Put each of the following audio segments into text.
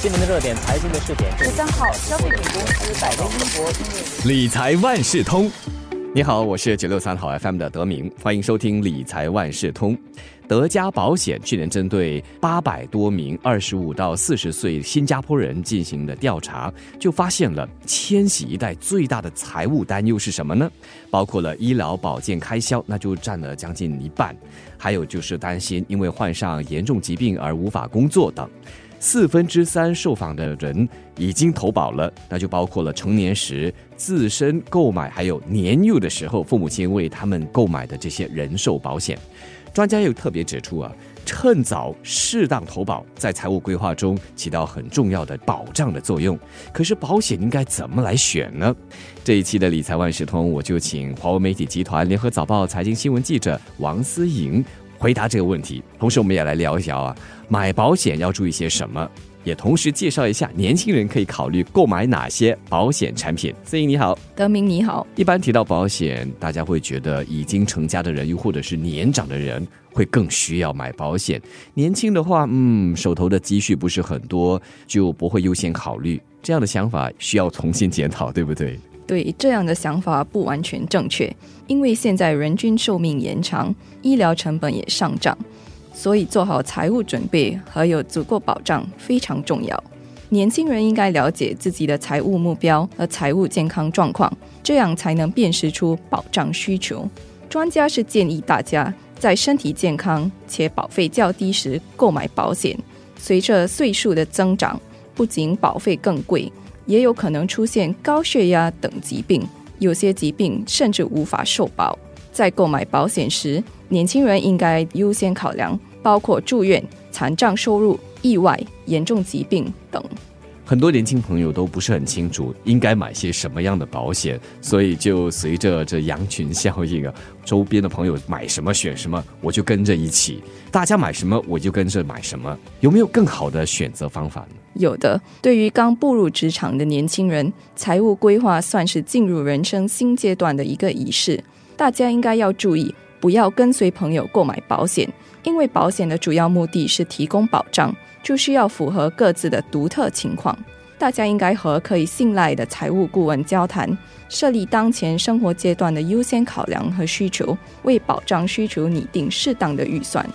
新闻的热点，财经的试点。十三号，消费品公司百威英博理财万事通。你好，我是九六三号 FM 的德明，欢迎收听理财万事通。德家保险去年针对八百多名二十五到四十岁新加坡人进行的调查，就发现了千禧一代最大的财务担忧是什么呢？包括了医疗保健开销，那就占了将近一半；还有就是担心因为患上严重疾病而无法工作等。四分之三受访的人已经投保了，那就包括了成年时自身购买，还有年幼的时候父母亲为他们购买的这些人寿保险。专家又特别指出啊，趁早适当投保，在财务规划中起到很重要的保障的作用。可是保险应该怎么来选呢？这一期的理财万事通，我就请华为媒体集团联合早报财经新闻记者王思颖。回答这个问题，同时我们也来聊一聊啊，买保险要注意些什么，也同时介绍一下年轻人可以考虑购买哪些保险产品。思颖你好，德明你好。一般提到保险，大家会觉得已经成家的人，又或者是年长的人，会更需要买保险。年轻的话，嗯，手头的积蓄不是很多，就不会优先考虑。这样的想法需要重新检讨，对不对？对这样的想法不完全正确，因为现在人均寿命延长，医疗成本也上涨，所以做好财务准备和有足够保障非常重要。年轻人应该了解自己的财务目标和财务健康状况，这样才能辨识出保障需求。专家是建议大家在身体健康且保费较低时购买保险。随着岁数的增长，不仅保费更贵。也有可能出现高血压等疾病，有些疾病甚至无法受保。在购买保险时，年轻人应该优先考量包括住院、残障收入、意外、严重疾病等。很多年轻朋友都不是很清楚应该买些什么样的保险，所以就随着这羊群效应啊，周边的朋友买什么选什么，我就跟着一起；大家买什么，我就跟着买什么。有没有更好的选择方法呢？有的。对于刚步入职场的年轻人，财务规划算是进入人生新阶段的一个仪式。大家应该要注意，不要跟随朋友购买保险，因为保险的主要目的是提供保障。就需要符合各自的独特情况。大家应该和可以信赖的财务顾问交谈，设立当前生活阶段的优先考量和需求，为保障需求拟定适当的预算。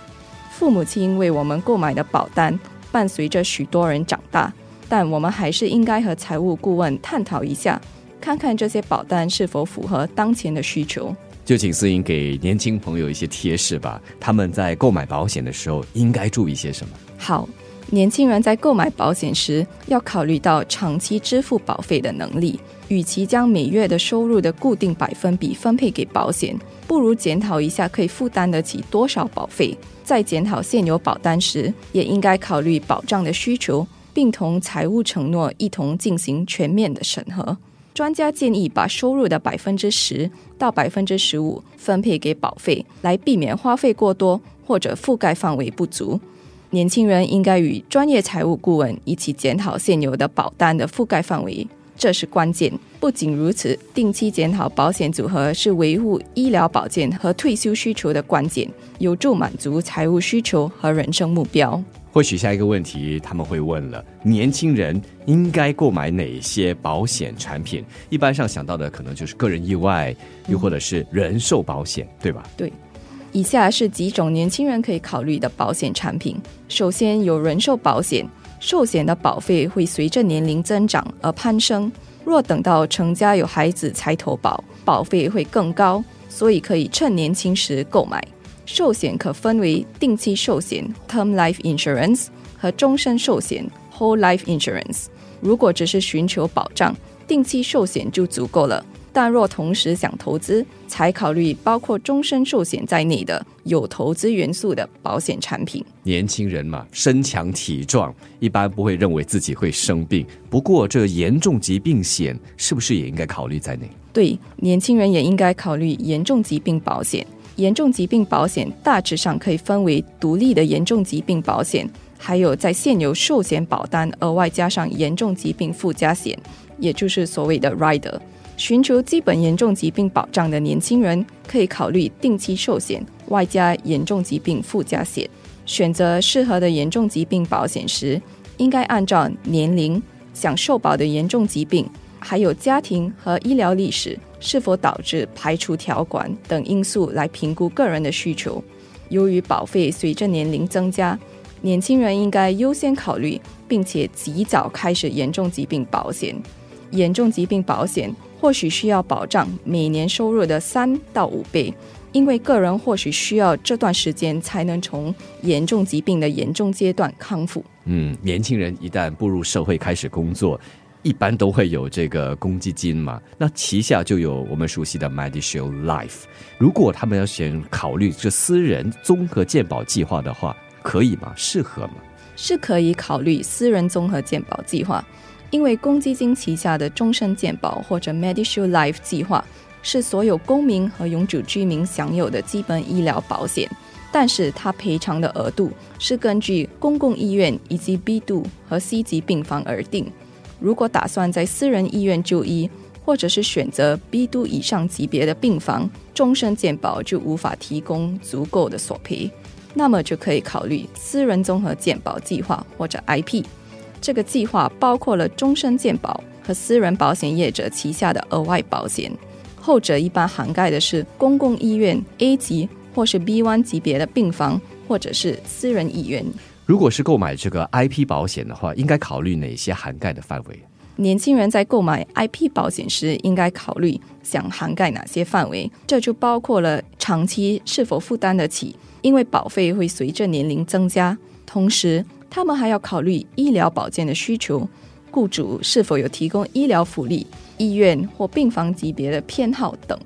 父母亲为我们购买的保单，伴随着许多人长大，但我们还是应该和财务顾问探讨一下，看看这些保单是否符合当前的需求。就请思颖给年轻朋友一些贴士吧，他们在购买保险的时候应该注意些什么？好。年轻人在购买保险时，要考虑到长期支付保费的能力。与其将每月的收入的固定百分比分配给保险，不如检讨一下可以负担得起多少保费。在检讨现有保单时，也应该考虑保障的需求，并同财务承诺一同进行全面的审核。专家建议把收入的百分之十到百分之十五分配给保费，来避免花费过多或者覆盖范围不足。年轻人应该与专业财务顾问一起检讨现有的保单的覆盖范围，这是关键。不仅如此，定期检讨保险组合是维护医疗保健和退休需求的关键，有助满足财务需求和人生目标。或许下一个问题他们会问了：年轻人应该购买哪些保险产品？一般上想到的可能就是个人意外，又或者是人寿保险，对吧？对。以下是几种年轻人可以考虑的保险产品。首先有人寿保险，寿险的保费会随着年龄增长而攀升。若等到成家有孩子才投保，保费会更高，所以可以趁年轻时购买。寿险可分为定期寿险 （Term Life Insurance） 和终身寿险 （Whole Life Insurance）。如果只是寻求保障，定期寿险就足够了。但若同时想投资，才考虑包括终身寿险在内的有投资元素的保险产品。年轻人嘛，身强体壮，一般不会认为自己会生病。不过，这严重疾病险是不是也应该考虑在内？对，年轻人也应该考虑严重疾病保险。严重疾病保险大致上可以分为独立的严重疾病保险，还有在现有寿险保单额外加上严重疾病附加险，也就是所谓的 rider。寻求基本严重疾病保障的年轻人，可以考虑定期寿险外加严重疾病附加险。选择适合的严重疾病保险时，应该按照年龄、享受保的严重疾病，还有家庭和医疗历史是否导致排除条款等因素来评估个人的需求。由于保费随着年龄增加，年轻人应该优先考虑，并且及早开始严重疾病保险。严重疾病保险或许需要保障每年收入的三到五倍，因为个人或许需要这段时间才能从严重疾病的严重阶段康复。嗯，年轻人一旦步入社会开始工作，一般都会有这个公积金嘛，那旗下就有我们熟悉的 Medishield Life。如果他们要先考虑这私人综合健保计划的话，可以吗？适合吗？是可以考虑私人综合健保计划。因为公积金旗下的终身健保或者 Medishield Life 计划是所有公民和永久居民享有的基本医疗保险，但是它赔偿的额度是根据公共医院以及 B 度和 C 级病房而定。如果打算在私人医院就医，或者是选择 B 度以上级别的病房，终身健保就无法提供足够的索赔，那么就可以考虑私人综合健保计划或者 IP。这个计划包括了终身健保和私人保险业者旗下的额外保险，后者一般涵盖的是公共医院 A 级或是 B1 级别的病房，或者是私人医院。如果是购买这个 IP 保险的话，应该考虑哪些涵盖的范围？年轻人在购买 IP 保险时，应该考虑想涵盖哪些范围？这就包括了长期是否负担得起，因为保费会随着年龄增加，同时。他们还要考虑医疗保健的需求，雇主是否有提供医疗福利、医院或病房级别的偏好等。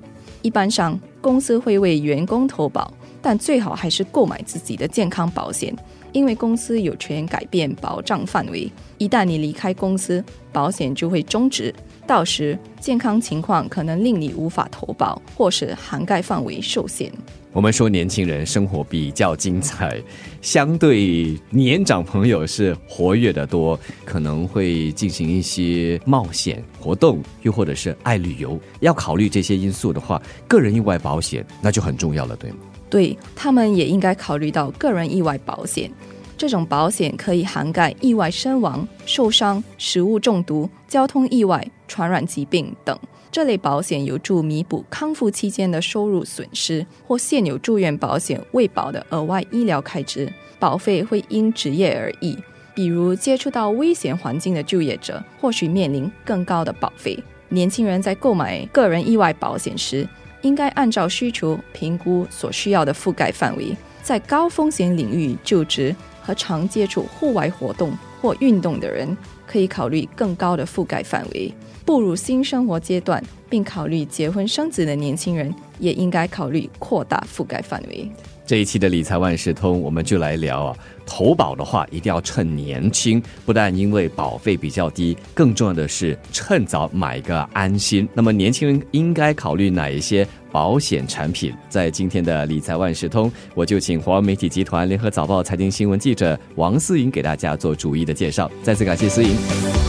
一般上，公司会为员工投保，但最好还是购买自己的健康保险，因为公司有权改变保障范围。一旦你离开公司，保险就会终止，到时健康情况可能令你无法投保，或是涵盖范围受限。我们说年轻人生活比较精彩，相对年长朋友是活跃的多，可能会进行一些冒险活动，又或者是爱旅游。要考虑这些因素的话，个人意外保险那就很重要了，对吗？对他们也应该考虑到个人意外保险。这种保险可以涵盖意外身亡、受伤、食物中毒、交通意外、传染疾病等。这类保险有助弥补康复期间的收入损失，或现有住院保险未保的额外医疗开支。保费会因职业而异，比如接触到危险环境的就业者，或许面临更高的保费。年轻人在购买个人意外保险时，应该按照需求评估所需要的覆盖范围。在高风险领域就职和常接触户外活动或运动的人，可以考虑更高的覆盖范围。步入新生活阶段并考虑结婚生子的年轻人，也应该考虑扩大覆盖范围。这一期的理财万事通，我们就来聊啊，投保的话一定要趁年轻，不但因为保费比较低，更重要的是趁早买个安心。那么年轻人应该考虑哪一些保险产品？在今天的理财万事通，我就请华为媒体集团联合早报财经新闻记者王思颖给大家做逐一的介绍。再次感谢思颖。